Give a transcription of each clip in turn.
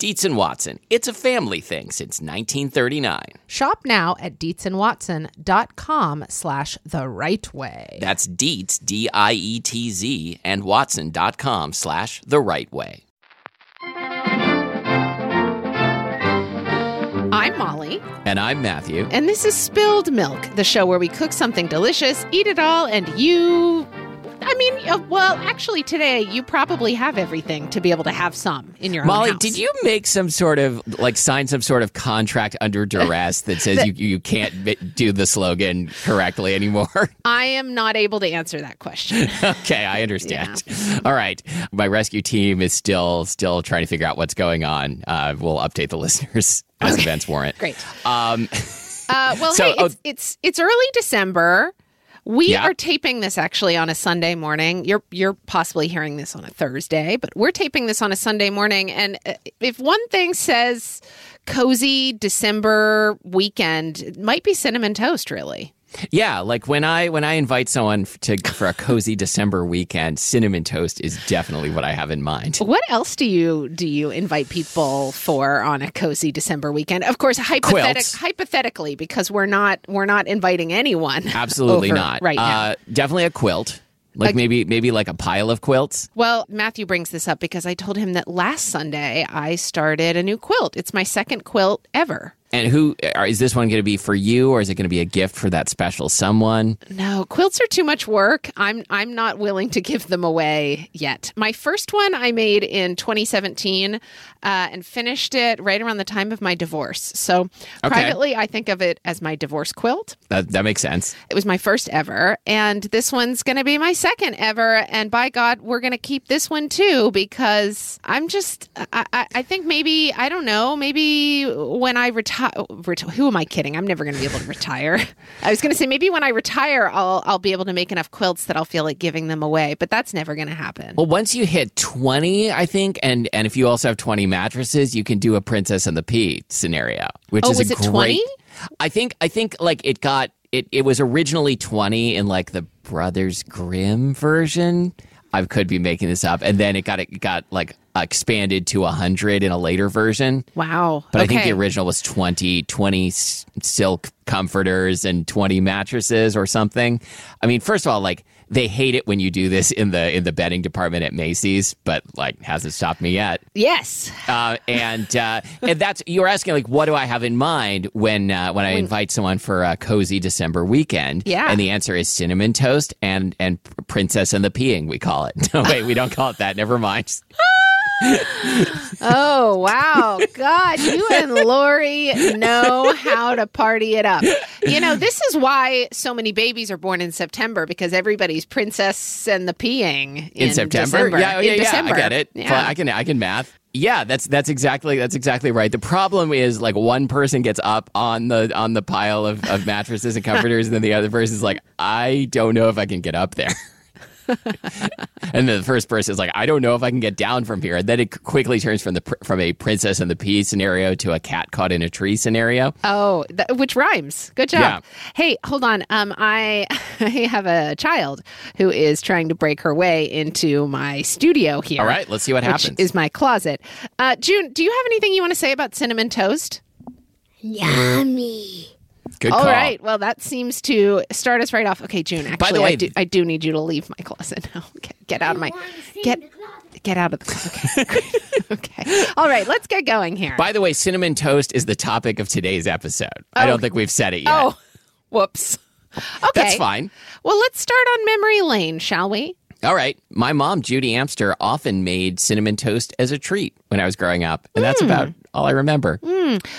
Dietz and Watson. It's a family thing since 1939. Shop now at dietzandwatson.com slash the right way. That's Dietz, D I E T Z, and Watson.com slash the right way. I'm Molly, And I'm Matthew. and this is Spilled Milk, the show where we cook something delicious, eat it all, and you. I mean, uh, well, actually, today you probably have everything to be able to have some in your own Molly, did you make some sort of like sign some sort of contract under duress that says you you can't do the slogan correctly anymore? I am not able to answer that question. okay, I understand. All right, my rescue team is still still trying to figure out what's going on. Uh, we'll update the listeners as events warrant. Great. Um, Uh, well, So, hey, oh- it's, it's it's early December. We Yeah. are taping this actually on a Sunday morning. You're you're possibly hearing this on a Thursday, but we're taping this on a Sunday morning. And uh, if one thing says cozy December weekend, it might be cinnamon toast. Really, yeah, like when I when I invite someone to for a cozy December weekend, cinnamon toast is definitely what I have in mind. what else do you do you invite people for on a cozy December weekend? Of course, hypothetic, hypothetically, because we're not we're not inviting anyone. Absolutely not. right now. Uh, definitely a quilt. Like Like- maybe maybe like a pile of quilts. Well, Matthew brings this up because I told him that last Sunday I started a new quilt. It's my second quilt ever. And who is this one going to be for you, or is it going to be a gift for that special someone? No, quilts are too much work. I'm I'm not willing to give them away yet. My first one I made in 2017 uh, and finished it right around the time of my divorce. So privately, I think of it as my divorce quilt. That that makes sense. It was my first ever, and this one's going to be my second ever. And by God, we're going to keep this one too because I'm just, I, I, I think maybe, I don't know, maybe when I retire, reti- who am I kidding? I'm never going to be able to retire. I was going to say maybe when I retire, I'll, I'll be able to make enough quilts that I'll feel like giving them away, but that's never going to happen. Well, once you hit twenty, I think, and and if you also have twenty mattresses, you can do a Princess and the Pea scenario, which Oh, is was a it great. 20? I think I think like it got it. It was originally twenty in like the Brothers Grimm version. I could be making this up, and then it got it got like expanded to hundred in a later version. Wow. But I think the original was 20, 20 s- silk comforters and 20 mattresses or something. I mean, first of all, like they hate it when you do this in the in the bedding department at Macy's, but like hasn't stopped me yet. Yes. Uh, and uh, and that's you're asking like, what do I have in mind when uh, when I invite someone for a cozy December weekend? Yeah. and the answer is cinnamon toast and and Princess and the Peeing. We call it. No, wait, we don't call it that. Never mind. Oh, wow. God, you and Lori know how to party it up. You know, this is why so many babies are born in September because everybody's princess and the peeing in, in, September. December. Yeah, oh, In yeah, yeah. December. I get it. Yeah. I can I can math. Yeah, that's that's exactly that's exactly right. The problem is like one person gets up on the on the pile of, of mattresses and comforters, and then the other person's like, I don't know if I can get up there. and then the first person is like, I don't know if I can get down from here. And then it quickly turns from the from a princess and the pea scenario to a cat caught in a tree scenario. Oh, th- which rhymes. Good job. Yeah. Hey, hold on. Um, I I have a child who is trying to break her way into my studio here. All right, let's see what which happens. is my closet. Uh, June, do you have anything you want to say about cinnamon toast? Yummy. Good All call. right. Well, that seems to start us right off. Okay, June. Actually, By the way- I, do, I do need you to leave my closet now. Get, get out of my get get out of the closet. Okay. okay. All right. Let's get going here. By the way, cinnamon toast is the topic of today's episode. I Oh. don't think we've said it yet. oh, whoops. Okay. That's fine. Well, let's start on memory lane, shall we? All right. My mom, Judy Amster, often made cinnamon toast as a treat when I was growing up. And Hmm. that's about all I remember.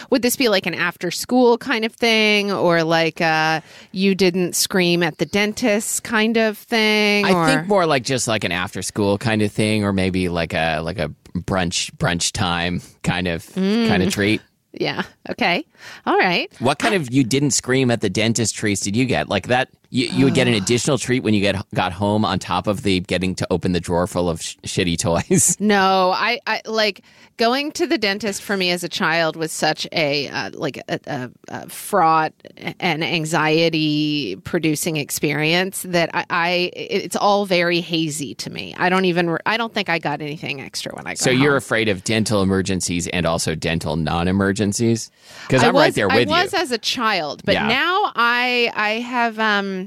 Would this be like an after school kind of thing, or like uh, you didn't scream at the dentist kind of thing? I or... think more like just like an after school kind of thing, or maybe like a like a brunch brunch time kind of Hmm. kind of treat. Yeah. Okay. All right. What kind of you didn't scream at the dentist treats did you get? Like that, you, you would get an additional treat when you get got home on top of the getting to open the drawer full of sh- shitty toys. No, I, I like going to the dentist for me as a child was such a uh, like a, a, a fraught and anxiety producing experience that I, I it's all very hazy to me. I don't even I don't think I got anything extra when I got So you're home. afraid of dental emergencies and also dental non-emergencies? Because I'm was, right there with you. I was you. as a child, but Yeah. now I I have um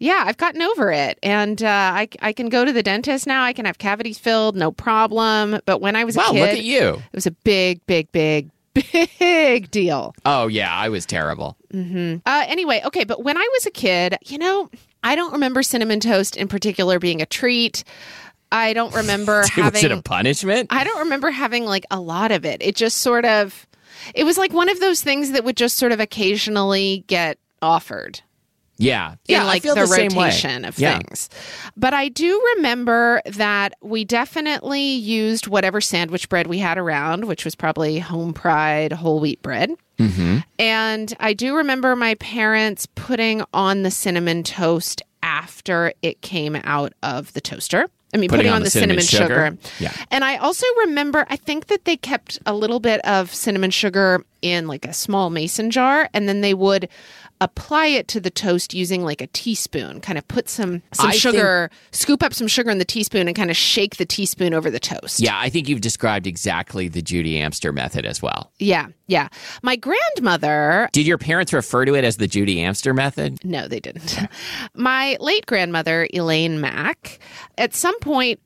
yeah, I've gotten over it, and uh, I I can go to the dentist now. I can have cavities filled, no problem. But when I was a Wow, kid, look at you. it was a big, big, big, big deal. Oh yeah, I was terrible. Uh, anyway, okay, but when I was a kid, you know, I don't remember cinnamon toast in particular being a treat. I don't remember was having. it a punishment? I don't remember having like a lot of it. It just sort of, it was like one of those things that would just sort of occasionally get offered yeah, yeah. in like I feel the, same way. rotation of Yeah. things. But I do remember that we definitely used whatever sandwich bread we had around, which was probably home pride whole wheat bread. Mm-hmm. And I do remember my parents putting on the cinnamon toast after it came out of the toaster. I mean, putting, on, the cinnamon, sugar. Yeah. And I also remember, I think that they kept a little bit of cinnamon sugar in like a small mason jar, and then they would apply it to the toast using like a teaspoon, kind of put some some I sugar, scoop up some sugar in the teaspoon, and kind of shake the teaspoon over the toast. Yeah, I think you've described exactly the Judy Amster method as well. yeah, yeah. My grandmother Did your parents refer to it as the Judy Amster method? No, they didn't. My late grandmother, Elaine Mack, at some point,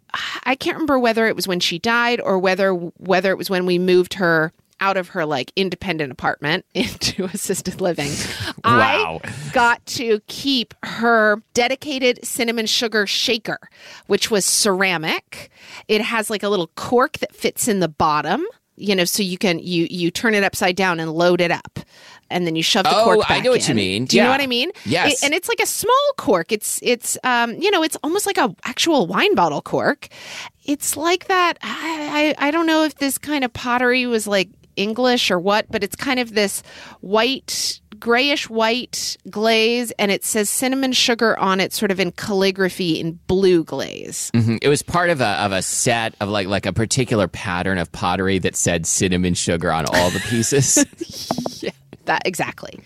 I can't remember whether it was when she died or whether whether it was when we moved her out of her like independent apartment into assisted living. Wow. I got to keep her dedicated cinnamon sugar shaker, which was ceramic. It has like a little cork that fits in the bottom, you know, so you can you you turn it upside down and load it up. And then you shove the Oh, cork back I know what you mean. Do you know what I mean? Yes. It- and it's like a small cork. It's it's um you know it's almost like a actual wine bottle cork. It's like that. I I, I don't know if this kind of pottery was like English or what, but it's kind of this white grayish white glaze and it says cinnamon sugar on it sort of in calligraphy in blue glaze. Mhm. It was part of a of a set of like like a particular pattern of pottery that said cinnamon sugar on all the pieces. yeah, that exactly.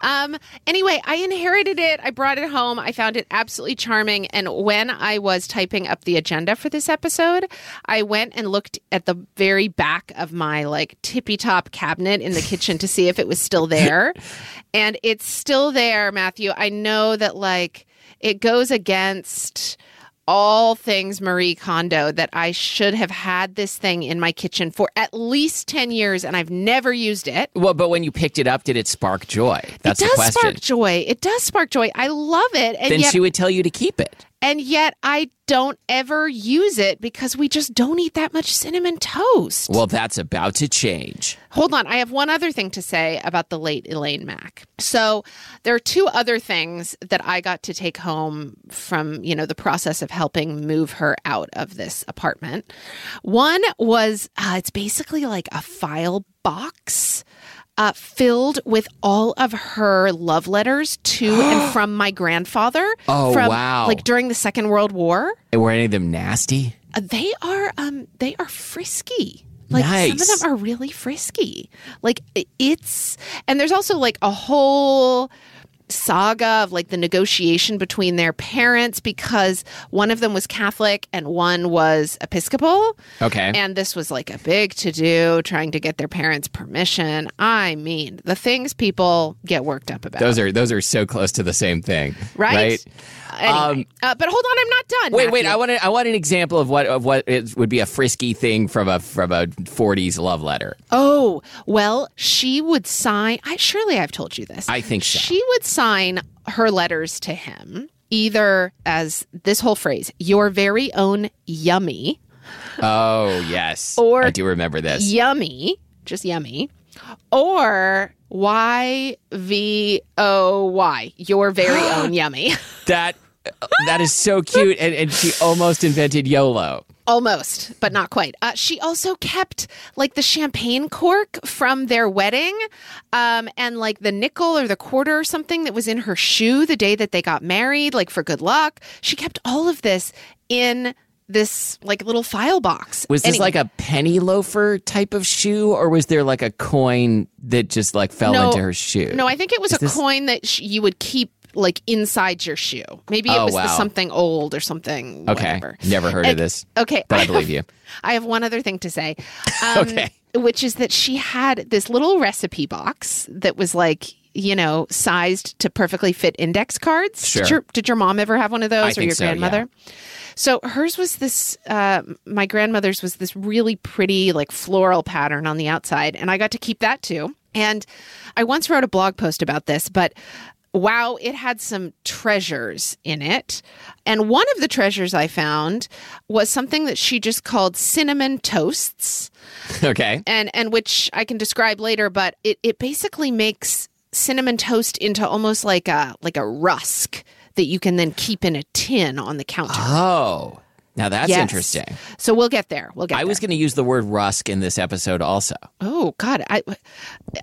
Um, anyway, I inherited it. I brought it home. I found it absolutely charming. And when I was typing up the agenda for this episode, I went and looked at the very back of my like tippy top cabinet in the kitchen to see if it was still there. and it's still there, Matthew. I know that like it goes against all things Marie Kondo that I should have had this thing in my kitchen for at least 10 years and I've never used it. well, but when you picked it up, did it spark joy? That's it the does question. spark joy. It does spark joy. I love it. And then yet she would tell you to keep it. And yet I don't ever use it because we just don't eat that much cinnamon toast. Well, that's about to change. Hold on. I have one other thing to say about the late Elaine Mack. So there are two other things that I got to take home from, you know, the process of helping move her out of this apartment. One was uh, it's basically like a file box. Uh, filled with all of her love letters to and from my grandfather. Oh, from, wow. Like during the Second World War. And were any of them nasty? Uh, they are um they are frisky like some of them are really frisky like it's and there's also like a whole saga of like the negotiation between their parents because one of them was Catholic and one was Episcopal. Okay. And this was like a big to do, trying to get their parents' permission. I mean, the things people get worked up about. those are those are so close to the same thing, right? Right. Anyway, uh, but hold on, I'm not done. Wait, wait. I want to, I want an example of what of what it would be a frisky thing from a from a 40s love letter. Oh, well, she would sign. I surely I've told you this. I think so. She would sign her letters to him either as this whole phrase, your very own yummy, Oh yes, Or- I do remember this. yummy, just yummy, or Y V O Y, your very own yummy. That that is so cute, and, and she almost invented YOLO. Almost, but not quite. Uh, she also kept like the champagne cork from their wedding, um, and like the nickel or the quarter or something that was in her shoe the day that they got married, like for good luck. She kept all of this in this like little file box. Was this Anyway, like a penny loafer type of shoe, or was there like a coin that just like fell No, into her shoe? No, I think it was a this- coin that sh- you would keep like inside your shoe. Maybe it Oh, was the wow. something old or something. Okay, whatever. never heard of this, Okay, but I have- believe you. I have one other thing to say. Um, Okay. Which is that she had this little recipe box that was like, you know, sized to perfectly fit index cards. Sure. Did your, did your mom ever have one of those I or your so, yeah. grandmother? So hers was this, uh, my grandmother's was this really pretty, like floral pattern on the outside. And I got to keep that too. And I once wrote a blog post about this, but wow, it had some treasures in it. And one of the treasures I found was something that she just called cinnamon toasts Okay, and and which I can describe later, but it, it basically makes cinnamon toast into almost like a like a rusk that you can then keep in a tin on the counter. oh, now that's Yes. interesting. So we'll get there. We'll get I there. was going to use the word rusk in this episode also. oh God, I you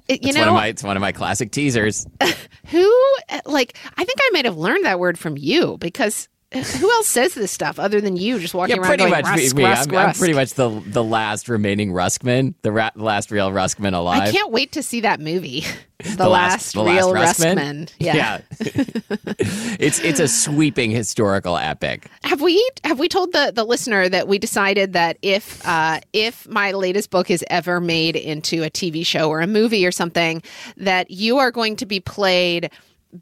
It's know one of my it's one of my classic teasers. who like I think I might have learned that word from you because uh, who else says this stuff other than you just walking Yeah, around pretty going much rusk, me. rusk, I'm, I'm pretty much the the last remaining Ruskman, the ra- last real Ruskman alive. I can't wait to see that movie. The, The last, the real last Ruskman. Yeah. it's it's a sweeping historical epic. Have we have we told the the listener that we decided that if uh, if my latest book is ever made into a TV show or a movie or something, that you are going to be played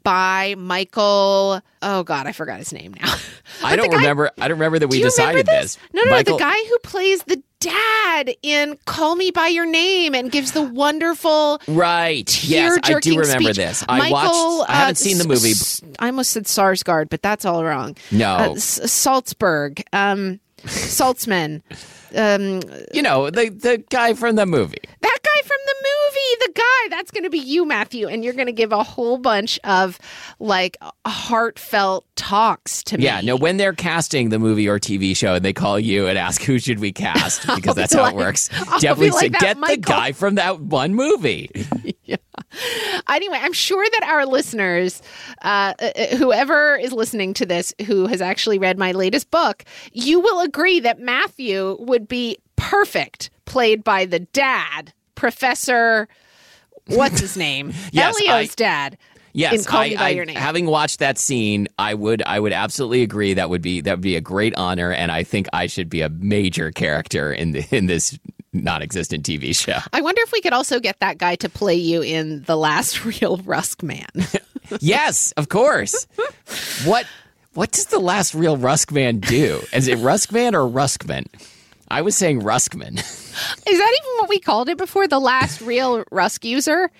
by Michael. Oh God, I forgot his name now. I don't guy- remember. I don't remember that we decided remember this? No, no, Michael- the guy who plays the dad in Call Me by Your Name and gives the wonderful Right. Yes, I do remember speech. this. I Michael, watched. I haven't uh, seen the movie. S- I almost said Sarsgaard, but that's all wrong. No. uh, S- Salzburg, um, Saltzman, um, You know, the the guy from the movie. that guy from the the guy that's going to be you, Matthew, and you're going to give a whole bunch of like heartfelt talks to me. Yeah. No, when they're casting the movie or TV show, and they call you and ask who should we cast because that's be how like- it works. I'll Definitely like say that, get the guy from that one movie. Anyway, I'm sure that our listeners, uh, uh, whoever is listening to this, who has actually read my latest book, you will agree that Matthew would be perfect played by the dad, Professor. What's his name? Yes, Elio's I- dad. Yes, I, I- having watched that scene, I would I would absolutely agree that would be that would be a great honor, and I think I should be a major character in the, in this non-existent TV show. I wonder if we could also get that guy to play you in The Last Real Rusk Man. yes, of course. What what does the last real Ruskman do? Is it Rusk Ruskman or Ruskman? I was saying Ruskman. Is that even what we called it before? The last real Rusk user?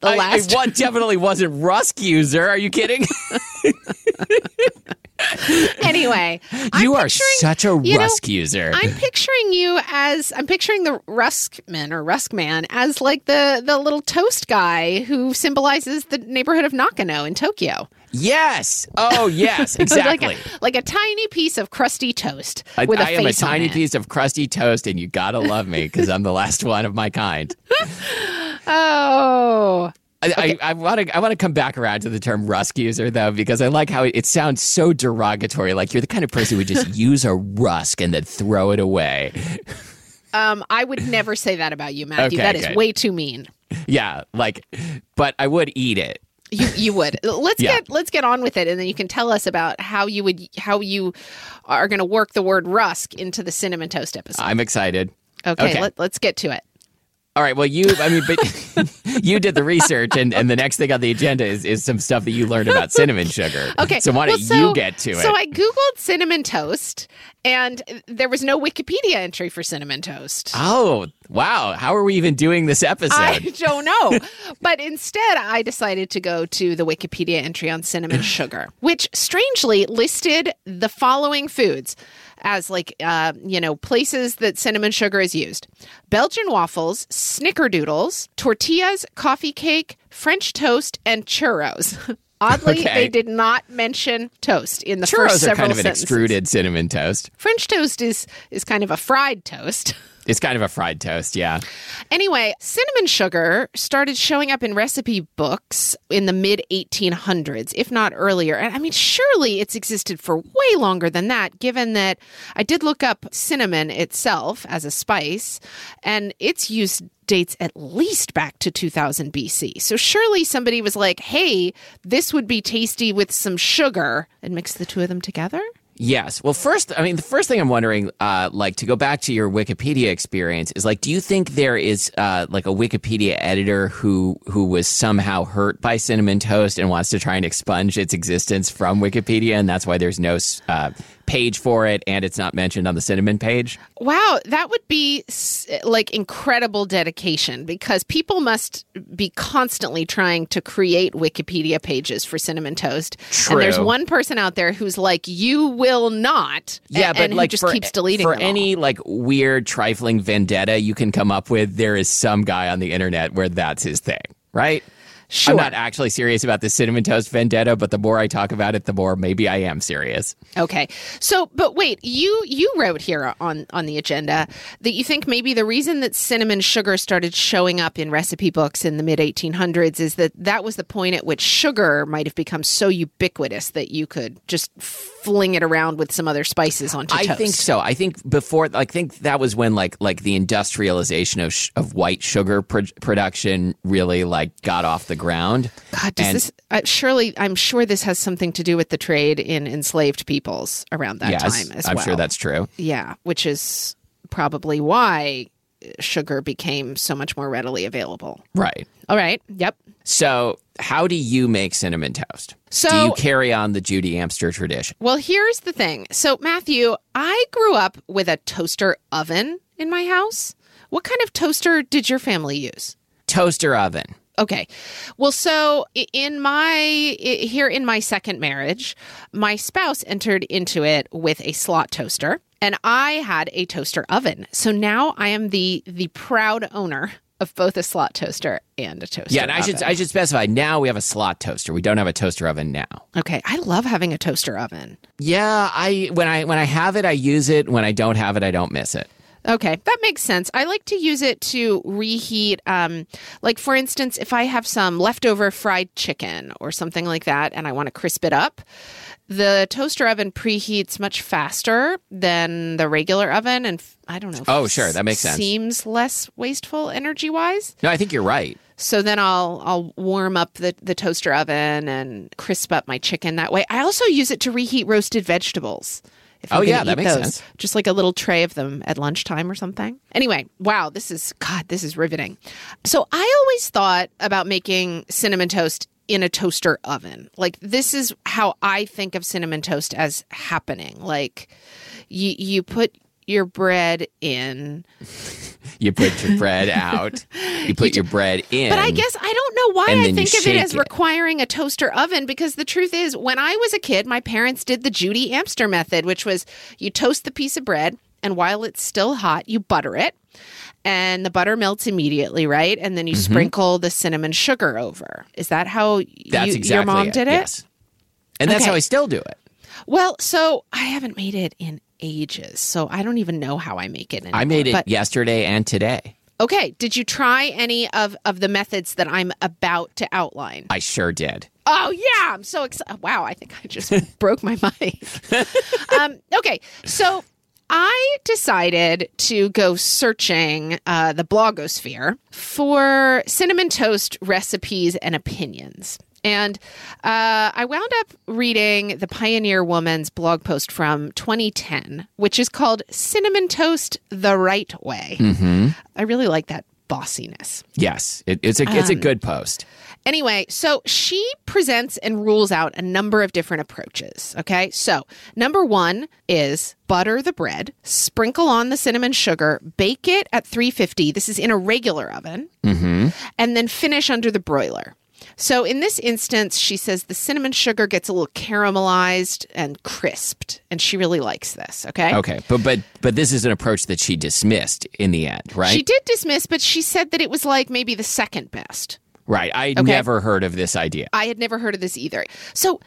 The I, last. I, one definitely wasn't Rusk user. Are you kidding? anyway, I'm you are such a you know, Rusk user. I'm picturing you as I'm picturing the Ruskman or Ruskman as like the the little toast guy who symbolizes the neighborhood of Nakano in Tokyo. Yes. Oh, yes. Exactly. like, a, like a tiny piece of crusty toast I, with a I am a tiny piece of crusty toast, and you gotta love me because I'm the last one of my kind. Oh, I, I, I want to I want to come back around to the term rusk user though because I like how it, it sounds so derogatory. Like you're the kind of person who would just use a rusk and then throw it away. um, I would never say that about you, Matthew. Okay, that is good. way too mean. Yeah, like, but I would eat it. You you would. Let's Yeah. get let's get on with it and then you can tell us about how you would how you are going to work the word rusk into the cinnamon toast episode. I'm excited. Okay, okay. Let, let's get to it. All right. Well, you, I mean, but you did the research, and, and the next thing on the agenda is, is some stuff that you learned about cinnamon sugar. Okay. So why don't so- you get to it? So I googled cinnamon toast and there was no Wikipedia entry for cinnamon toast. oh, wow. How are we even doing this episode? I don't know. but instead, I decided to go to the Wikipedia entry on cinnamon sugar, which strangely listed the following foods as like, uh, you know, places that cinnamon sugar is used Belgian waffles, snickerdoodles, tortillas, coffee cake, French toast, and churros. Oddly, Okay. they did not mention toast in the Churros first are several kind of an extruded cinnamon toast. French toast is is kind of a fried toast. It's kind of a fried toast, yeah. Anyway, cinnamon sugar started showing up in recipe books in the mid 1800s, if not earlier. And I mean, surely it's existed for way longer than that, given that I did look up cinnamon itself as a spice, and its use dates at least back to 2000 BC. So surely somebody was like, hey, this would be tasty with some sugar, and mix the two of them together? Yes. Well, first, I mean, the first thing I'm wondering, uh, like, to go back to your Wikipedia experience, is like, do you think there is uh, like a Wikipedia editor who who was somehow hurt by cinnamon toast and wants to try and expunge its existence from Wikipedia, and that's why there's no uh, page for it, and it's not mentioned on the cinnamon page? Wow, that would be like incredible dedication because people must be constantly trying to create Wikipedia pages for cinnamon toast. True. And there's one person out there who's like, "You will not," Yeah, but and like just for, keeps deleting for them all. any like weird trifling vendetta you can come up with, there is some guy on the internet where that's his thing, right? Sure. I'm not actually serious about the cinnamon toast vendetta, but the more I talk about it, the more maybe I am serious. Okay. So, but wait, you you wrote here on on the agenda that you think maybe the reason that cinnamon sugar started showing up in recipe books in the mid 1800s is that that was the point at which sugar might have become so ubiquitous that you could just fling it around with some other spices onto I toast. think so. I think before, I think that was when like like the industrialization of sh- of white sugar pro- production really like got off the ground. God, does And- this uh, surely? I'm sure this has something to do with the trade in enslaved peoples around that yes, time as I'm well. sure that's true. yeah, which is probably why sugar became so much more readily available. Right. All right. Yep. So, how do you make cinnamon toast? So- do you carry on the Judy Amster tradition? Well, here's the thing. So, Matthew, I grew up with a toaster oven in my house. What kind of toaster did your family use? Toaster oven. Okay. Well, so in my here in my second marriage, my spouse entered into it with a slot toaster and I had a toaster oven. So now I am the the proud owner of both a slot toaster and a toaster. Yeah, and I should. I should specify. Now we have a slot toaster. We don't have a toaster oven now. Okay, I love having a toaster oven. Yeah, I when I when I have it, I use it. When I don't have it, I don't miss it. Okay, that makes sense. I like to use it to reheat, um, like for instance, if I have some leftover fried chicken or something like that and I want to crisp it up, the toaster oven preheats much faster than the regular oven. And f- I don't know. Oh, sure, that makes sense. Seems less wasteful energy wise. No, I think you're right. So then I'll I'll warm up the, the toaster oven and crisp up my chicken that way. I also use it to reheat roasted vegetables. If Oh, yeah, that makes those. sense. Just like a little tray of them at lunchtime or something. Anyway, wow, this is God, this is riveting. So I always thought about making cinnamon toast in a toaster oven. Like this is how I think of cinnamon toast as happening. Like you you put your bread in You put your bread out. You put your bread in. But I guess I don't know why I think of it as it. requiring a toaster oven because the truth is, when I was a kid, my parents did the Judy Amster method, which was you toast the piece of bread, and while it's still hot, you butter it. And the butter melts immediately, right? And then you sprinkle the cinnamon sugar over. Is that how Mm-hmm. that's you, exactly your mom it. did it? Yes. And that's Okay. how I still do it. Well, so I haven't made it in ages, so I don't even know how I make it. Anymore. I made it But yesterday and today. okay, did you try any of of the methods that I'm about to outline? I sure did. Oh yeah, I'm so excited! Wow, I think I just broke my mic. um, okay, so I decided to go searching uh, the blogosphere for cinnamon toast recipes and opinions. And uh, I wound up reading the Pioneer Woman's blog post from 2010, which is called Cinnamon Toast the Right Way. Mm-hmm. I really like that bossiness. Yes, it, it's a it's a Um, good post. Anyway, so she presents and rules out a number of different approaches. Okay. So, number one is butter the bread, sprinkle on the cinnamon sugar, bake it at 350. This is in a regular oven, and then finish under the broiler. So, in this instance, she says the cinnamon sugar gets a little caramelized and crisped, and she really likes this. Okay. Okay, but but but this is an approach that she dismissed in the end, right? She did dismiss, but she said that it was like maybe the second best. right. I never heard of this idea. I had never heard of this either. So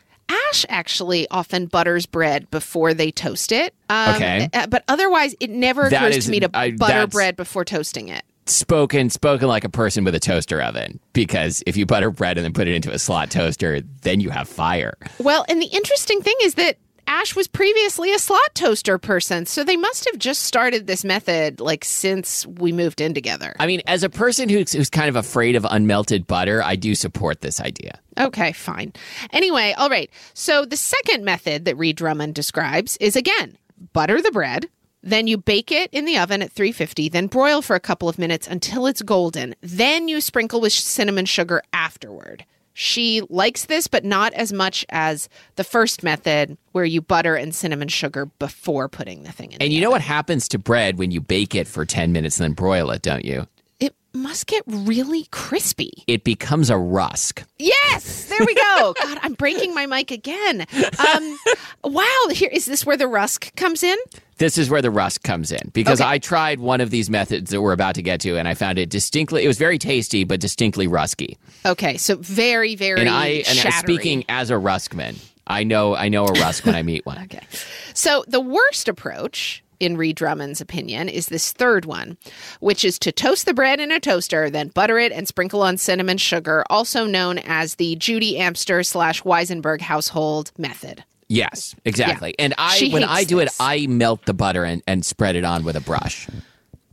Ash actually often butters bread before they toast it. Um, Okay. uh, But otherwise, it never That occurs is- to me to I- butter bread before toasting it. Spoken spoken like a person with a toaster oven. Because if you butter bread and then put it into a slot toaster, then you have fire. Well, and the interesting thing is that Ash was previously a slot toaster person. So they must have just started this method like since we moved in together. I mean, as a person who's who's kind of afraid of unmelted butter, I do support this idea. Okay, fine. Anyway, all right. So the second method that Ree Drummond describes is again, butter the bread, then you bake it in the oven at 350, then broil for a couple of minutes until it's golden. Then you sprinkle with cinnamon sugar afterward. She likes this, but not as much as the first method where you butter and cinnamon sugar before putting the thing in. And you know oven. what happens to bread when you bake it for 10 minutes and then broil it, don't you? It must get really crispy. It becomes a rusk. Yes, there we go. God, I'm breaking my mic again. Um, wow, here is this where the rusk comes in? This is where the rusk comes in because Okay. I tried one of these methods that we're about to get to and I found it distinctly it was very tasty but distinctly rusky. Okay, so very, very And I and shattery. speaking as a ruskman, I know I know a rusk when I meet one. Okay, so the worst approach. In Ree Drummond's opinion, is this third one, which is to toast the bread in a toaster, then butter it and sprinkle on cinnamon sugar, also known as the Judy Amster slash Wizenberg household method. Yes, exactly. And I She when I do this. it, I melt the butter and, and spread it on with a brush.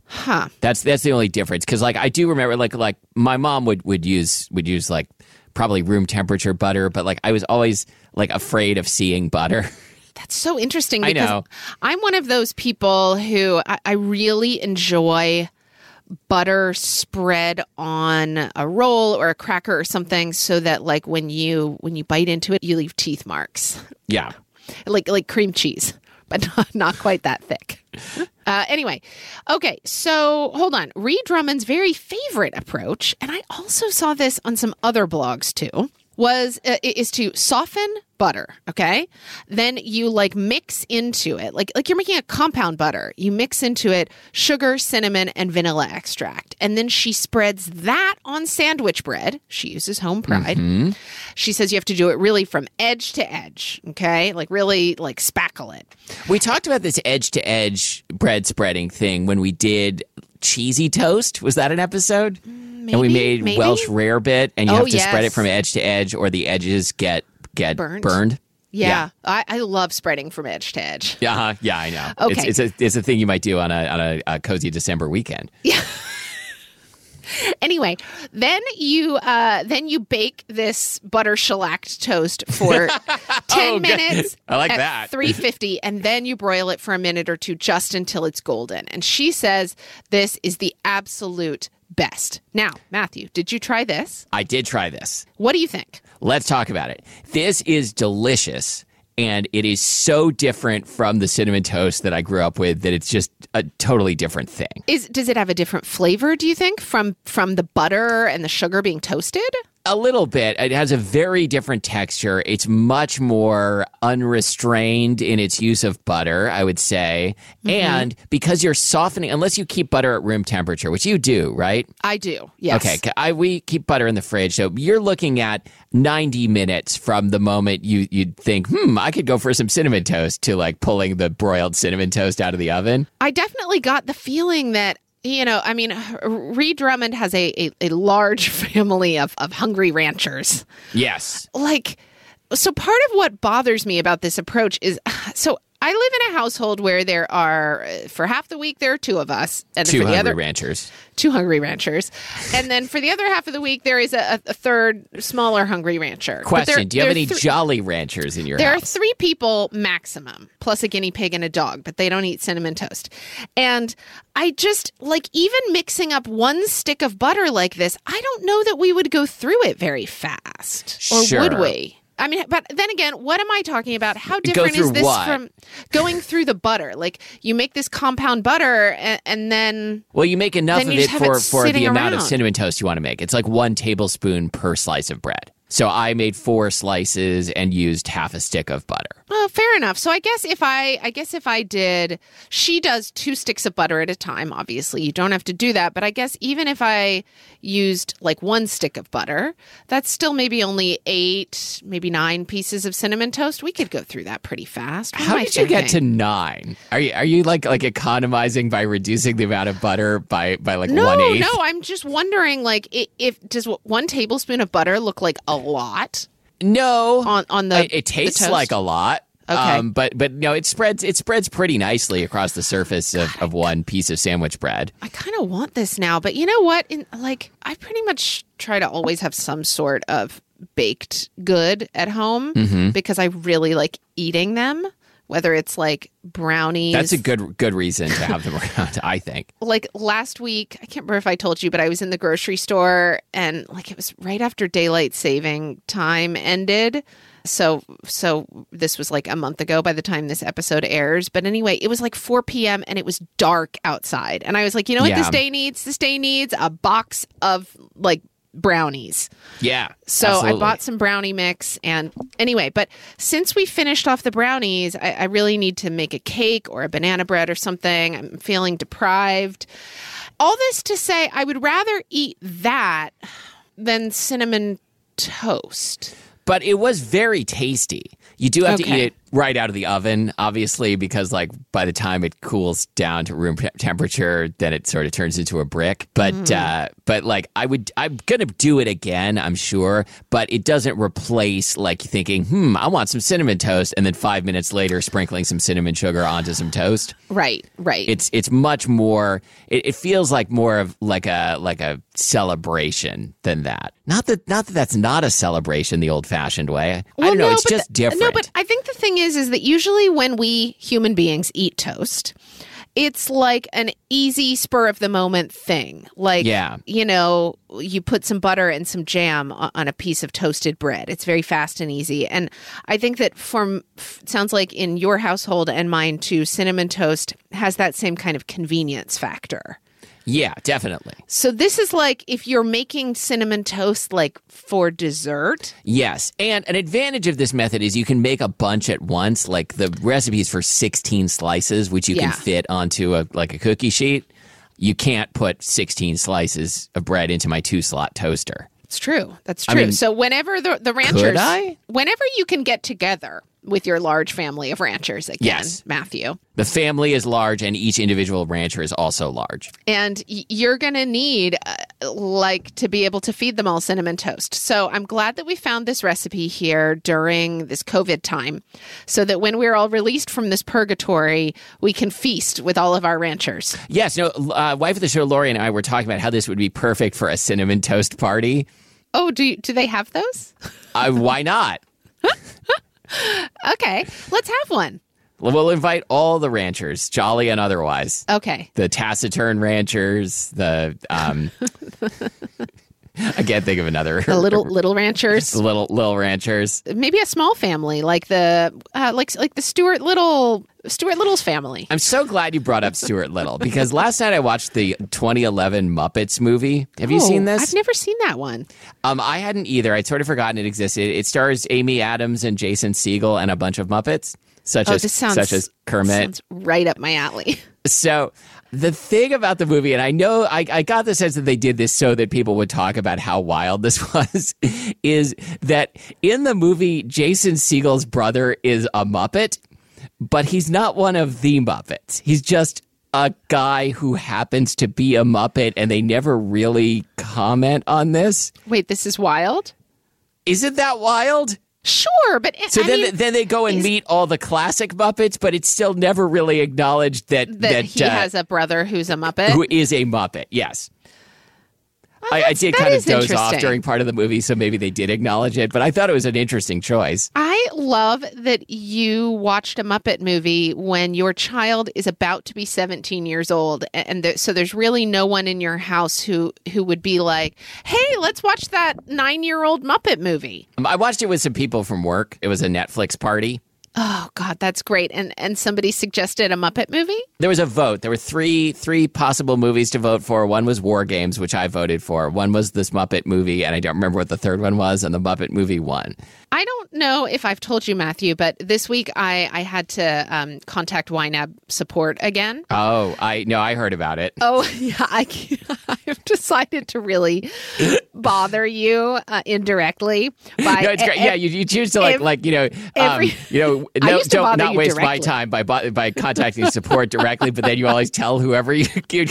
Huh. That's that's the only difference because like I do remember like like my mom would would use would use like probably room temperature butter, but like I was always like afraid of seeing butter. That's so interesting I know. I'm one of those people who I, I really enjoy butter spread on a roll or a cracker or something so that like when you when you bite into it you leave teeth marks. Yeah. like like cream cheese but not, not quite that thick. Uh, anyway okay so hold on. Ree Drummond's very favorite approach and i also saw this on some other blogs too was uh, is to soften butter okay? Then you like mix into it. Like like you're making a compound butter. You mix into it sugar cinnamon and vanilla extract. And then she spreads that on sandwich bread. She uses home pride. She says you have to do it really from edge to edge okay? Like really like spackle it. We talked about this edge to edge bread spreading thing when we did cheesy toast. Was that an episode? And we made maybe. Welsh rarebit, and you Oh, have to spread it from edge to edge, or the edges get get Burnt. burned. yeah, I, I love spreading from edge to edge Yeah, uh-huh. yeah, I know. Okay. It's, it's a it's a thing you might do on a on a, a cozy December weekend. Yeah. anyway then you uh then you bake this butter shellacked toast for 10 Oh, good. minutes I like at that. 350 and then you broil it for a minute or two just until it's golden and she says this is the absolute best now matthew did you try this I did try this. what do you think Let's talk about it. This is delicious. And it is so different from the cinnamon toast that I grew up with that it's just a totally different thing. is does it have a different flavor do you think from from the butter and the sugar being toasted A little bit. It has a very different texture. It's much more unrestrained in its use of butter, I would say. And because you're softening, unless you keep butter at room temperature, which you do, right? i do yes Okay. I, we keep butter in the fridge, so you're looking at 90 minutes from the moment you you'd think, hmm, I could go for some cinnamon toast to like pulling the broiled cinnamon toast out of the oven. I definitely got the feeling that you know, I mean, Ree Drummond has a, a, a large family of, of hungry ranchers. Yes, Like, so part of what bothers me about this approach is so I live in a household where there are, uh, for half the week, there are two of us. And Two for the hungry other, ranchers. two hungry ranchers. And then for the other half of the week, there is a, a third smaller hungry rancher. Question: there- Do you have any thr- jolly ranchers in your there are three people maximum, plus a guinea pig and a dog, but they don't eat cinnamon toast. And I just like even mixing up one stick of butter like this, I don't know that we would go through it very fast. Or would we? I mean, but then again, what am I talking about? How different is this what? from going through the butter? Like you make this compound butter and, and then Well, you make enough of it for, it for the sitting amount of cinnamon toast you want to make. It's like one tablespoon per slice of bread. So I made four slices and used half a stick of butter. Oh, fair enough. So I guess if I, I guess if I did, she does two sticks of butter at a time. Obviously, you don't have to do that. But I guess even if I used like one stick of butter, that's still maybe only eight, maybe nine pieces of cinnamon toast. We could go through that pretty fast. What How did you get to thinking? nine? Are you are you like like economizing by reducing the amount of butter by by like No, one eighth? no. I'm just wondering, like, i- if does one tablespoon of butter look like a lot No, on on the? it, it the tastes toast? like a lot. Okay. Um, but but no, it spreads it spreads pretty nicely across the surface of, of one piece of sandwich bread. I kind of want this now, but you know what? In like, I pretty much try to always have some sort of baked good at home Mm-hmm. because I really like eating them. Whether it's like brownies, That's a good good reason to have them around. I think. like last week. I can't remember if I told you, but I was in the grocery store and like it was right after daylight saving time ended. So so this was like a month ago by the time this episode airs. But anyway, it was like 4 p.m. and it was dark outside. And I was like, you know what Yeah. this day needs? This day needs a box of like brownies. Yeah. So absolutely. I bought some brownie mix. And anyway, but since we finished off the brownies, I, I really need to make a cake or a banana bread or something. I'm feeling deprived. All this to say, I would rather eat that than cinnamon toast. but it was very tasty. You do have to eat it right out of the oven, obviously, because like by the time it cools down to room te- temperature, then it sort of turns into a brick. But Mm. uh, but like I would, I'm gonna do it again, I'm sure. But it doesn't replace like thinking, hmm, I want some cinnamon toast, and then five minutes later sprinkling some cinnamon sugar onto some toast. Right, right. It's it's much more. It, it feels like more of like a like a celebration than that. Not that not that that's not a celebration the old fashioned way. I don't know. no, it's just th- different. No, but I think the thing is, is that usually when we human beings eat toast, it's like an easy spur of the moment thing. Like, Yeah. you know, you put some butter and some jam on a piece of toasted bread. It's very fast and easy. And I think that from f- sounds like in your household and mine too, cinnamon toast has that same kind of convenience factor. Yeah, definitely. So this is like if you're making cinnamon toast like for dessert. Yes, and an advantage of this method is you can make a bunch at once. Like the recipes for sixteen slices, which you Yeah. can fit onto a like a cookie sheet. You can't put sixteen slices of bread into my two slot toaster. It's true. That's I true. mean, so whenever the the ranchers, I? whenever you can get together with your large family of ranchers again, Yes. Matthew, The family is large, and each individual rancher is also large. and you're gonna need uh, like to be able to feed them all cinnamon toast. So I'm glad that we found this recipe here during this COVID time, so that when we're all released from this purgatory, we can feast with all of our ranchers. Yes, no. Uh, wife of the show, Lori, and I were talking about how this would be perfect for a cinnamon toast party. Oh, do you, do they have those? Uh, why not? Okay, let's have one. We'll invite all the ranchers, jolly and otherwise. Okay. The taciturn ranchers, the um, I can't think of another. The little little ranchers. the little little ranchers. maybe a small family like the uh, like like the Stuart Little Stuart Little's family. I'm so glad you brought up Stuart Little because last night I watched the 2011 Muppets movie. Have you Oh, seen this? I've never seen that one. Um, I hadn't either. I'd sort of forgotten it existed. It stars Amy Adams and Jason Segel and a bunch of Muppets, such Oh, as sounds such as Kermit. right up my alley. So the thing about the movie, and I know I, I got the sense that they did this so that people would talk about how wild this was, is that in the movie, Jason Segel's brother is a Muppet, but he's not one of the Muppets. He's just a guy who happens to be a Muppet, and they never really comment on this. Wait, this is wild. Isn't that wild? Sure, but So I then, mean, then they go and meet all the classic Muppets, but it's still never really acknowledged that that, that, he uh, has a brother who's a Muppet. who is a Muppet. Yes. I, I did kind of doze off during part of the movie, so maybe they did acknowledge it. But I thought it was an interesting choice. I love that you watched a Muppet movie when your child is about to be 17 years old, and there, so there's really no one in your house who who would be like, "Hey, let's watch that nine year old Muppet movie." Um, I watched it with some people from work. It was a Netflix party. Oh God, that's great! And and somebody suggested a Muppet movie. There was a vote. There were three three possible movies to vote for. One was War Games, which I voted for. One was this Muppet movie, and I don't remember what the third one was. And the Muppet movie won. I don't know if I've told you, Matthew, but this week I I had to um, contact YNAB support again. Oh, I no, I heard about it. Oh yeah, I I've decided to really bother you uh, indirectly by No, it's great. Yeah, you, you choose to like like you know um, every- you know no, used to don't not waste my time by by contacting support directly, but then you always tell whoever you you,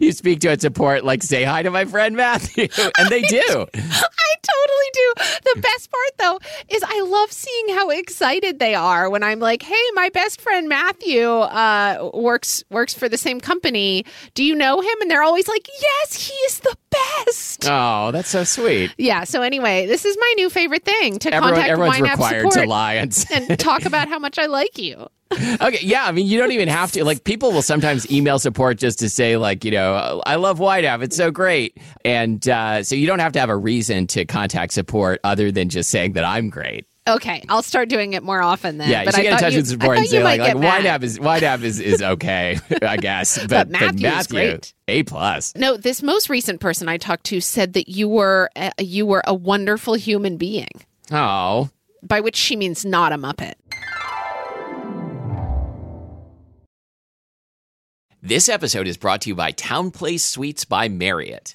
you speak to at support like say hi to my friend Matthew, and they do. I totally do. The best part though is I love seeing how excited they are when I'm like, "Hey, my best friend Matthew uh, works works for the same company. Do you know him?" And they're always like, "Yes, he is the best." Oh, that's so sweet. Yeah. So anyway, this is my new favorite thing to Everyone, contact everyone's YNAB required support to lie and and talk about how much I like you. Okay, yeah, I mean, you don't even have to. Like, people will sometimes email support just to say, like, you know, I love YNAB, it's so great, and uh, so you don't have to have a reason to contact support other than just saying that I'm great. Okay, I'll start doing it more often then. Yeah, you but should I get in touch you- with support and say, like, might like get White mad. App is YNAB is, is okay, I guess, but, But Matthew's Matthew, great. A plus. No, this most recent person I talked to said that you were uh, you were a wonderful human being, Oh, by which she means not a muppet. this episode is brought to you by TownePlace Suites by Marriott.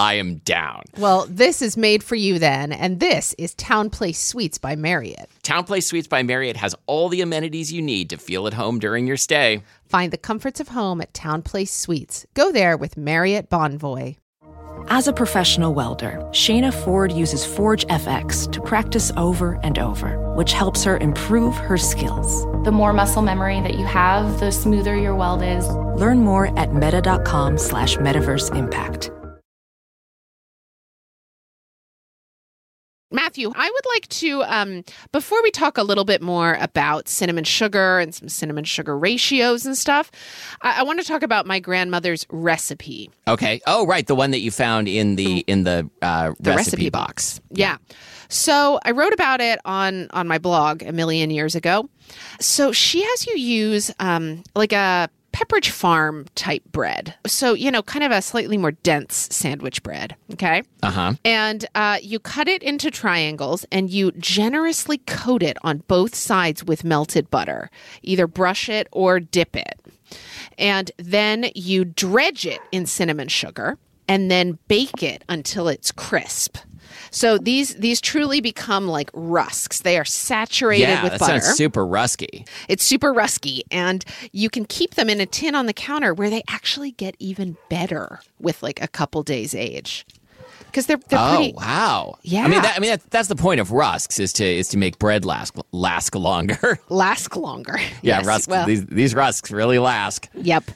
I am down. Well, this is made for you then, and this is TownePlace Suites by Marriott. TownePlace Suites by Marriott has all the amenities you need to feel at home during your stay. Find the comforts of home at TownePlace Suites. Go there with Marriott Bonvoy. As a professional welder, Shayna Ford uses Forge FX to practice over and over, which helps her improve her skills. The more muscle memory that you have, the smoother your weld is. Learn more at meta.com slash metaverse impact. Matthew, I would like to, um, before we talk a little bit more about cinnamon sugar and some cinnamon sugar ratios and stuff, I, I want to talk about my grandmother's recipe. Okay. Oh, right, the one that you found in the in the, uh, the recipe, box. Yeah. So I wrote about it on on my blog a million years ago. So she has you use um, like a Pepperidge Farm type bread. So you know, kind of a slightly more dense sandwich bread. Okay. Uh huh. And uh, you cut it into triangles and you generously coat it on both sides with melted butter. Either brush it or dip it. And then you dredge it in cinnamon sugar and then bake it until it's crisp. So these these truly become like rusks. They are saturated Yeah, with that butter. sounds super rusky. It's super rusky, and you can keep them in a tin on the counter where they actually get even better with like a couple days age. Because they're they're Oh pretty wow! Yeah. I mean, that, I mean that, that's the point of rusks is to is to make bread last last longer. last longer. yeah, Yes, rusks. Well, these these rusks really last. Yep.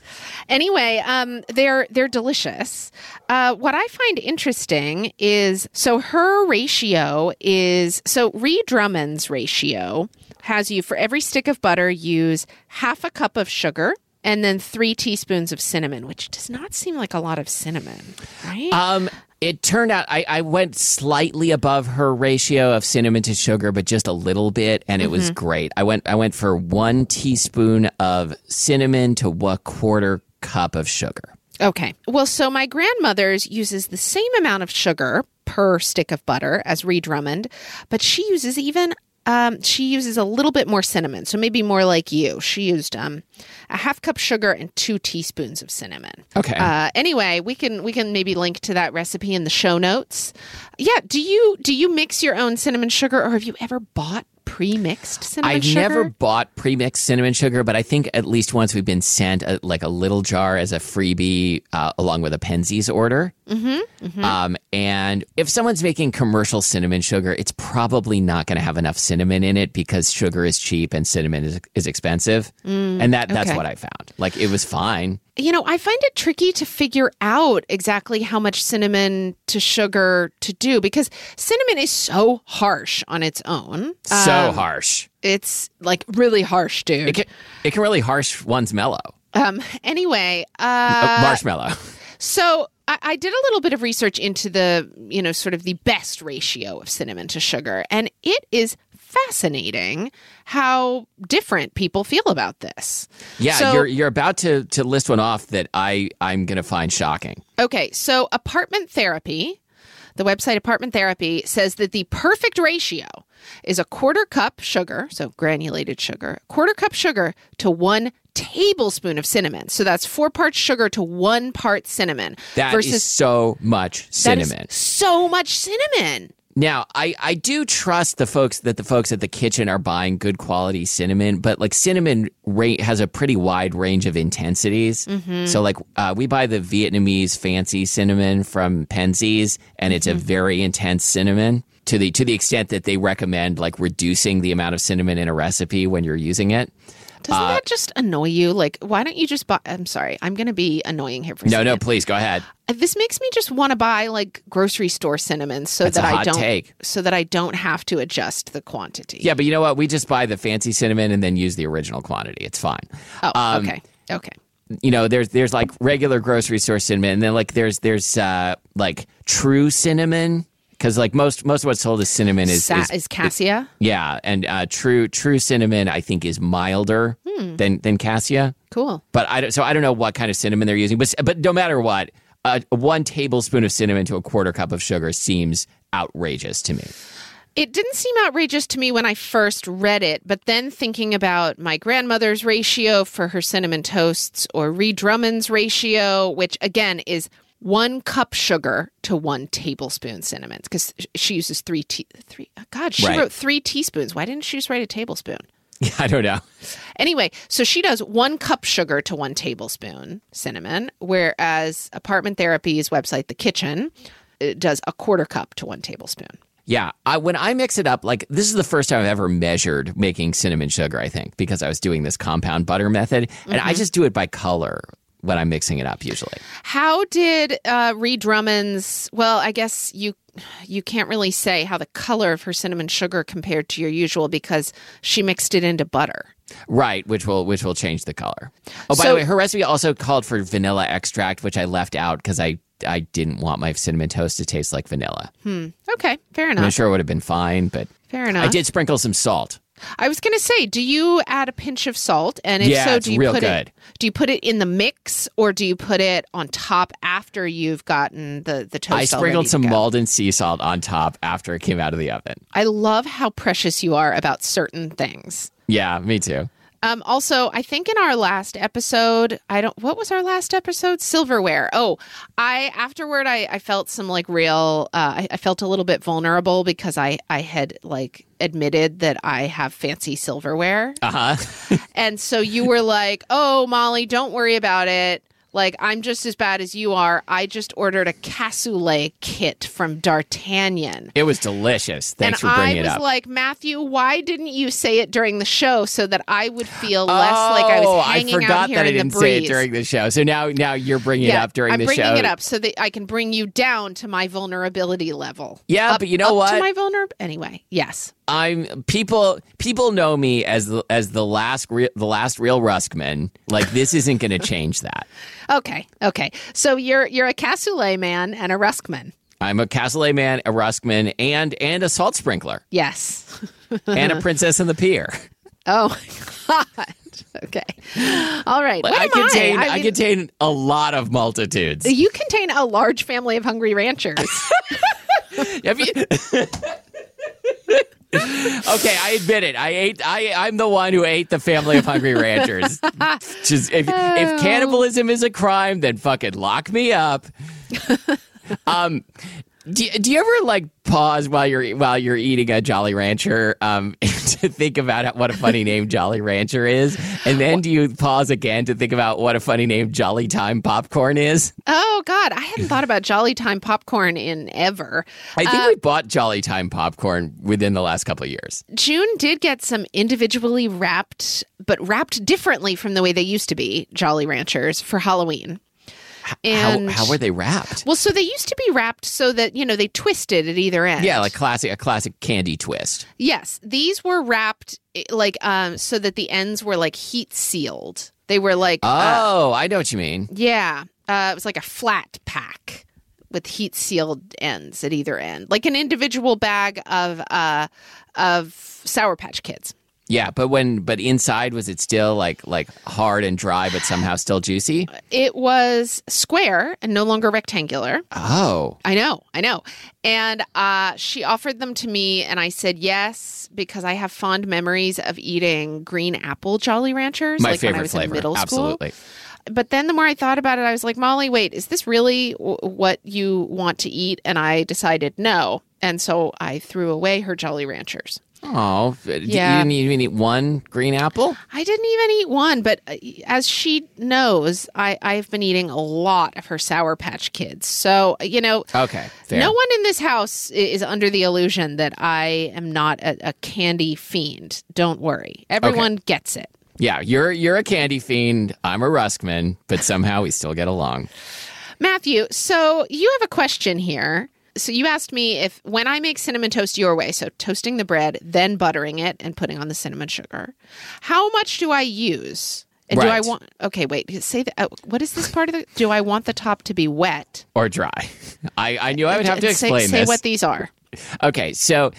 Anyway, um, they're they're delicious. Uh, what I find interesting is so her ratio is so Ree Drummond's ratio has you for every stick of butter use half a cup of sugar and then three teaspoons of cinnamon, which does not seem like a lot of cinnamon, right? Um, it turned out I, I went slightly above her ratio of cinnamon to sugar, but just a little bit, and it was great. I went I went for one teaspoon of cinnamon to one quarter cup of sugar. Okay. Well, so my grandmother's uses the same amount of sugar per stick of butter as Ree Drummond, but she uses even um, she uses a little bit more cinnamon, so maybe more like you. She used um, a half cup sugar and two teaspoons of cinnamon. Okay. Uh, anyway, we can we can maybe link to that recipe in the show notes. Yeah. Do you do you mix your own cinnamon sugar, or have you ever bought pre-mixed cinnamon sugar. I've sugar? never bought pre-mixed cinnamon sugar, but I think at least once we've been sent a, like a little jar as a freebie uh, along with a Penzeys order. Mm-hmm, Um, and if someone's making commercial cinnamon sugar, it's probably not going to have enough cinnamon in it because sugar is cheap and cinnamon is, is expensive. and that that's okay. what I found. Like it was fine. You know, I find it tricky to figure out exactly how much cinnamon to sugar to do because cinnamon is so harsh on its own. So harsh. It's like really harsh, dude. It can, it can really harsh one's mellow. um, anyway, uh, Uh, marshmallow. so I, I did a little bit of research into the, you know, sort of the best ratio of cinnamon to sugar, and it is fascinating how different people feel about this. Yeah, So- you're you're about to to list one off that I I'm going to find shocking. Okay, so apartment therapy, the website apartment therapy says that the perfect ratio is a quarter cup sugar, so granulated sugar, quarter cup sugar to one tablespoon of cinnamon. So that's four parts sugar to one part cinnamon. That is versus so much is cinnamon. so much cinnamon. Now, I, I do trust the folks that the folks at the Kitchn are buying good quality cinnamon, but like cinnamon rate has a pretty wide range of intensities. Mm-hmm. So like uh, we buy the Vietnamese fancy cinnamon from Penzeys, and it's Mm-hmm. a very intense cinnamon to the to the extent that they recommend like reducing the amount of cinnamon in a recipe when you're using it. Doesn't Uh, that just annoy you? Like, why don't you just buy? I'm sorry, I'm going to be annoying here for a No, no, please go ahead. Uh, This makes me just want to buy like grocery store cinnamon so That's that I don't take. so that I don't have to adjust the quantity. Yeah, but you know what? We just buy the fancy cinnamon and then use the original quantity. It's fine. Oh, Um, okay. Okay. you know there's there's like regular grocery store cinnamon and then like there's there's uh like true cinnamon because like most most of what's sold as cinnamon is, Sa- is, is cassia? yeah and uh true true cinnamon i think is milder Hmm. than than cassia cool. but i don't so i don't know what kind of cinnamon they're using but but no matter what uh, one tablespoon of cinnamon to a quarter cup of sugar seems outrageous to me It didn't seem outrageous to me when I first read it, but then thinking about my grandmother's ratio for her cinnamon toasts or Ree Drummond's ratio, which again is one cup sugar to one tablespoon cinnamon, because she uses three te- three. Uh, God, she Right. wrote three teaspoons. Why didn't she just write a tablespoon? Yeah, i don't know Anyway, so she does one cup sugar to one tablespoon cinnamon, whereas Apartment Therapy's website, The Kitchn, it does a quarter cup to one tablespoon. Yeah, I, when I mix it up, like this is the first time I've ever measured making cinnamon sugar. I think because I was doing this compound butter method, and I mm-hmm. just do it by color when I'm mixing it up. Usually, How did uh, Ree Drummond's? Well, I guess you you can't really say how the color of her cinnamon sugar compared to your usual because she mixed it into butter. right? Which will which will change the color. Oh, by So- the way, her recipe also called for vanilla extract, which I left out because I I didn't want my cinnamon toast to taste like vanilla. Hmm. Okay, fair enough. I'm sure it would have been fine, but Fair enough. I did sprinkle some salt. I was going to say, do you add a pinch of salt? And if Yeah, so, do you put good. it? Do you put it in the mix, or do you put it on top after you've gotten the the toast? I sprinkled some? Maldon sea salt on top after it came out of the oven. I love how precious you are about certain things. Yeah, me too. Um, also, I think in our last episode, I don't. What was our last episode? Silverware. Oh, I afterward, I, I felt some like real. Uh, I, I felt a little bit vulnerable because I I had like admitted that I have fancy silverware, Uh huh. and so you were like, "Oh, Molly, don't worry about it. Like I'm just as bad as you are. I just ordered a cassoulet kit from D'Artagnan. It was delicious. Thanks and for bringing I it was like, Matthew, why didn't you say it during the show so that I would feel less like I Oh, was hanging forgot out here that I didn't say it during the show. So now, now you're bringing it up during I'm the bringing it up so that I can bring you down to my vulnerability level. Yeah, Up- but you know up To what? my vulnerability. Anyway, yes. I'm people. People know me as the as the last re- the last real Ruskman. Like this isn't going to change that. Okay, okay. So you're you're a cassoulet man and a ruskman. I'm a Cassoulet man, a Ruskman, and and a salt sprinkler, Yes. and a princess in the pier. Oh my god. Okay. All right. What I contain I? I, mean, contain a lot of multitudes. you contain a large family of hungry ranchers. Okay, I admit it. I ate. I I'm the one who ate the family of hungry ranchers. Just if if cannibalism is a crime, then fucking lock me up. um, do, do you ever like pause while you're while you're eating a Jolly Rancher um, to think about what a funny name Jolly Rancher is, and then do you pause again to think about what a funny name Jolly Time popcorn is? oh god, I hadn't thought about Jolly Time popcorn in ever. I think Uh, we bought Jolly Time popcorn within the last couple of years. June did get some individually wrapped, but wrapped differently from the way they used to be Jolly Ranchers for Halloween. And how how were they wrapped? Well, so they used to be wrapped so that you know they twisted at either end. Yeah, like classic a classic candy twist. yes, these were wrapped eh, like um so that the ends were like heat sealed. They were like uh, Oh, I know what you mean. yeah, uh, it was like a flat pack with heat sealed ends at either end, like an individual bag of uh of Sour Patch Kids. Yeah, but when but inside was it still like like hard and dry but somehow still juicy? It was square and no longer rectangular. Oh. I know, I know. And uh, she offered them to me, and I said yes because I have fond memories of eating green apple Jolly Ranchers, My like when I was flavor. in middle school. Absolutely. But then the more I thought about it, I was like, Molly, wait, is this really w- what you want to eat? And I decided no, and so I threw away her Jolly Ranchers. Oh, yeah. You didn't even eat one green apple? I didn't even eat one, but uh, as she knows, I, I've been eating a lot of her Sour Patch Kids. So, you know, Okay, fair. No one in this house is under the illusion that I am not a, a candy fiend. Don't worry. Everyone gets it. Yeah, you're you're a candy fiend. I'm a Ruskman, but somehow we still get along. Matthew, so you have a question here. So you asked me if when I make cinnamon toast your way, so toasting the bread, then buttering it and putting on the cinnamon sugar, how much do I use? And do I want? Okay, wait. Say that. Uh, what is this part of the? Do I want the top to be wet? Or dry. I, I knew I would have to say- explain say this. what these are. Okay, so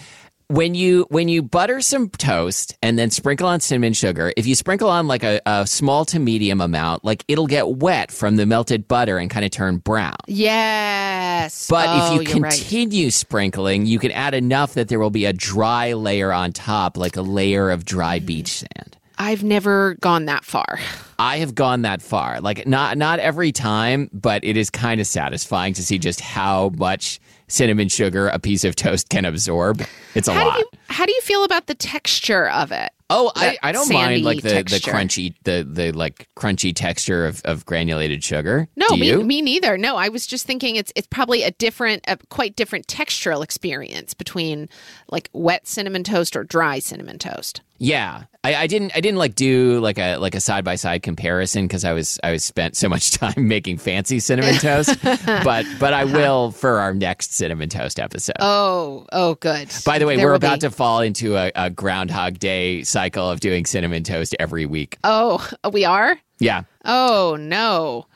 when you when you butter some toast and then sprinkle on cinnamon sugar, if you sprinkle on like a, a small to medium amount, like it'll get wet from the melted butter and kind of turn brown. Yes. But Oh, if you oh, right. continue sprinkling, you can add enough that there will be a dry layer on top, like a layer of dry beach sand. I've never gone that far. I have gone that far. Like not not every time, but it is kind of satisfying to see just how much cinnamon sugar a piece of toast can absorb. It's a How lot. do you how do you feel about the texture of it? Oh, I, I don't mind like the, the crunchy the the like crunchy texture of, of granulated sugar. No, Do me, you? me neither. No, I was just thinking it's it's probably a different, a quite different textural experience between like wet cinnamon toast or dry cinnamon toast. Yeah, I, I didn't I didn't like do like a like a side by side comparison because I was I was spent so much time making fancy cinnamon toast, but but I will for our next cinnamon toast episode. Oh, oh, good. By the way, There we're about be- to fall into a, a Groundhog Day cycle of doing cinnamon toast every week. Oh, uh, we are. Yeah, Oh no.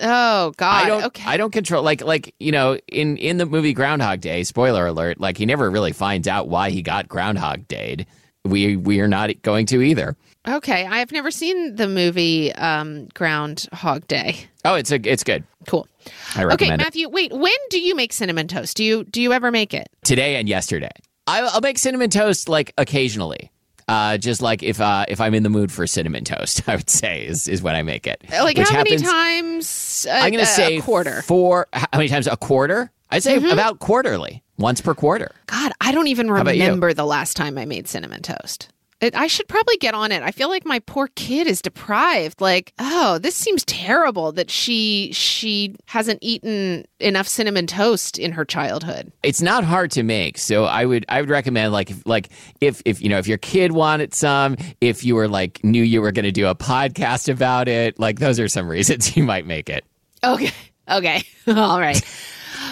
Oh God. I don't. okay. I don't control. Like, like you know, in in the movie Groundhog Day. Spoiler alert! Like, he never really finds out why he got Groundhog Dayed. We we are not going to either. okay. I have never seen the movie um, Groundhog Day. Oh, it's a it's good. Cool. I recommend it Okay, Matthew. Wait. When do you make cinnamon toast? Do you do you ever make it? today and yesterday. I, I'll make cinnamon toast like occasionally. Uh, just like if uh, if I'm in the mood for cinnamon toast, I would say is is when I make it. Like Which how many times? Uh, I'm going to uh, say a quarter. Four. How many times? A quarter? I'd say Mm-hmm. about quarterly, once per quarter. God, I don't even remember the last time I made cinnamon toast. It, I should probably get on it. I feel like my poor kid is deprived. Like, oh, this seems terrible that she she hasn't eaten enough cinnamon toast in her childhood. It's not hard to make, so I would I would recommend like if, like if if you know if your kid wanted some, if you were like knew you were going to do a podcast about it, like those are some reasons you might make it. Okay. Okay. All right.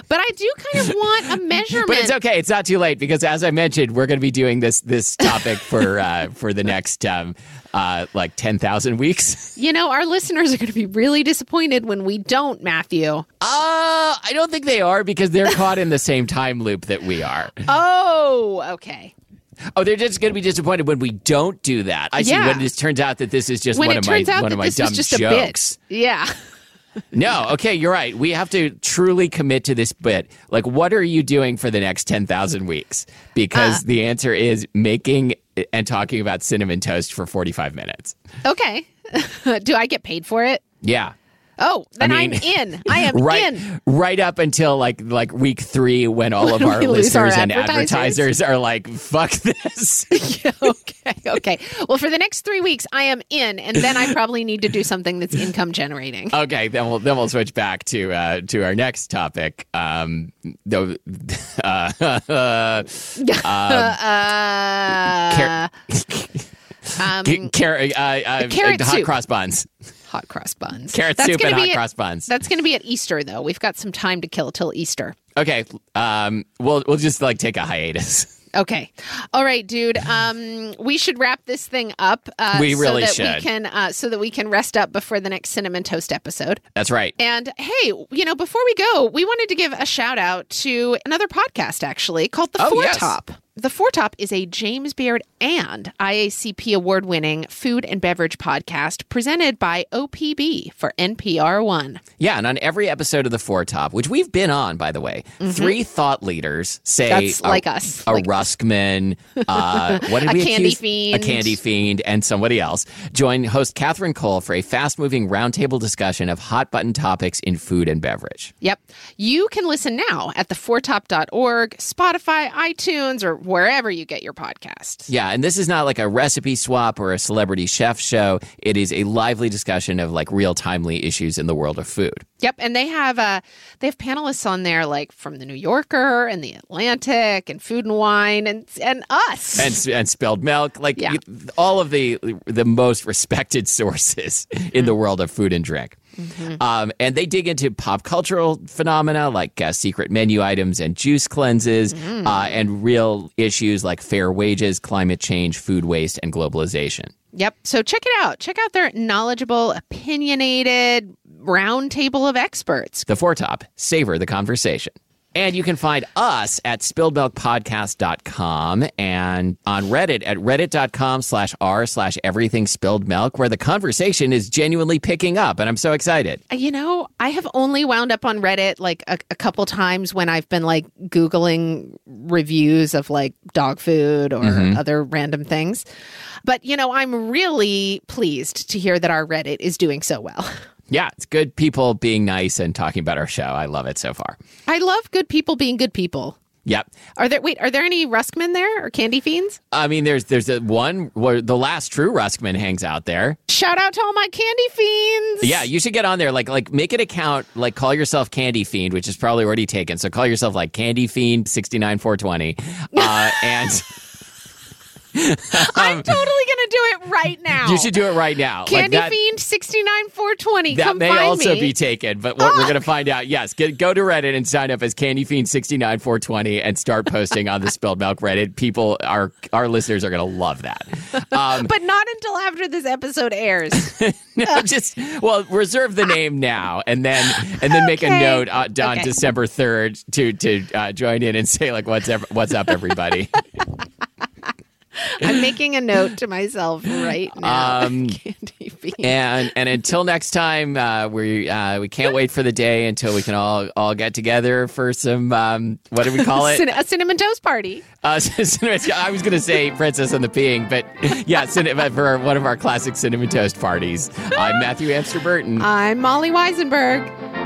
But I do kind of want a measurement. But it's okay. It's not too late because, as I mentioned, we're going to be doing this this topic for uh, for the next um, uh, like ten thousand weeks. You know, our listeners are going to be really disappointed when we don't, Matthew. Uh, I don't think they are because they're caught in the same time loop that we are. Oh, okay. Oh, they're just going to be disappointed when we don't do that. I see. When it turns out that this is just When one of my one of my this dumb jokes. Yeah. No, okay, you're right. We have to truly commit to this bit. Like, what are you doing for the next 10,000 weeks? Because Uh. the answer is making and talking about cinnamon toast for 45 minutes. Okay. do I get paid for it? Yeah. Oh, then I mean, I'm in. I am right, in. right up until like like week three, when all of our lose our listeners and advertisers? advertisers are like, "Fuck this." okay. Okay. Well, for the next three weeks, I am in, and then I probably need to do something that's income generating. okay, then we'll then we'll switch back to uh, to our next topic. Um, the uh, Uh, um, Ca- carrot, uh, uh, Carrot hot soup. cross buns, hot cross buns. carrot That's soup and be hot at- cross buns. That's going to be at Easter, though. We've got some time to kill till Easter. Okay, um, we'll we'll just like take a hiatus. Okay. All right, dude. Um, we should wrap this thing up. Uh, We really so that should. We can, uh, so that we can rest up before the next cinnamon toast episode. That's right. And hey, you know, before we go, we wanted to give a shout out to another podcast actually called The Oh, Four yes. Top. The Four Top is a James Beard and IACP award winning food and beverage podcast presented by OPB for NPR One. Yeah, and on every episode of the Four Top, which we've been on, by the way, three thought leaders say Mm-hmm. That's a, like us. a Like- Ruskman, uh, what did A we candy accuse? fiend. a candy fiend, and somebody else join host Katherine Cole for a fast-moving roundtable discussion of hot button topics in food and beverage. Yep. You can listen now at thefourtop.org, Spotify, iTunes, or wherever you get your podcasts. Yeah, and this is not like a recipe swap or a celebrity chef show. It is a lively discussion of like real timely issues in the world of food. Yep, and they have uh they have panelists on there like from the New Yorker and the Atlantic and Food and Wine and and us. and and spilled milk, like Yeah. all of the the most respected sources in the world of food and drink. Um, and they dig into pop cultural phenomena like uh, secret menu items and juice cleanses, uh, and real issues like fair wages, climate change, food waste, and globalization. Yep. So check it out. Check out their knowledgeable, opinionated roundtable of experts. The Four Top, savor the conversation. And you can find us at spilledmilkpodcast.com and on Reddit at reddit.com slash r slash everything spilled milk, where the conversation is genuinely picking up. And I'm so excited. Uh, you know, I have only wound up on Reddit like a, a couple times when I've been like Googling reviews of like dog food or mm-hmm. other random things. But, you know, I'm really pleased to hear that our Reddit is doing so well. Yeah, it's good people being nice and talking about our show. I love it so far. I love good people being good people. Yep. Are there, wait, are there any Ruskmen there or candy fiends? I mean, there's there's a one where the last true Ruskman hangs out there. Shout out to all my candy fiends. Yeah, you should get on there. Like, like make an account. Like, call yourself Candy Fiend, which is probably already taken. So call yourself like Candy Fiend sixty nine four twenty, uh, and I'm totally going to do it right now. you should do it right now. Like Candy that- Fiend 69420. That Come may also me. be taken, but what we're going to find out. Yes, get, go to Reddit and sign up as Candy Fiend sixty nine four twenty and start posting on the Spilled Milk Reddit. People, our our listeners are going to love that. Um, but not until after this episode airs. no, just well, reserve the name now, and then and then make a note on, on Okay. December third to to uh, join in and say like what's ev- what's up, everybody. I'm making a note to myself right now. Um, Candy Fiend. and and until next time, uh, we uh, we can't wait for the day until we can all all get together for some um, what do we call it? Cin- a cinnamon toast party. Uh, cinnamon, I was going to say Princess and the Peeing, but yeah, cinnamon, for one of our classic cinnamon toast parties. I'm Matthew Amster-Burton. I'm Molly Wizenberg.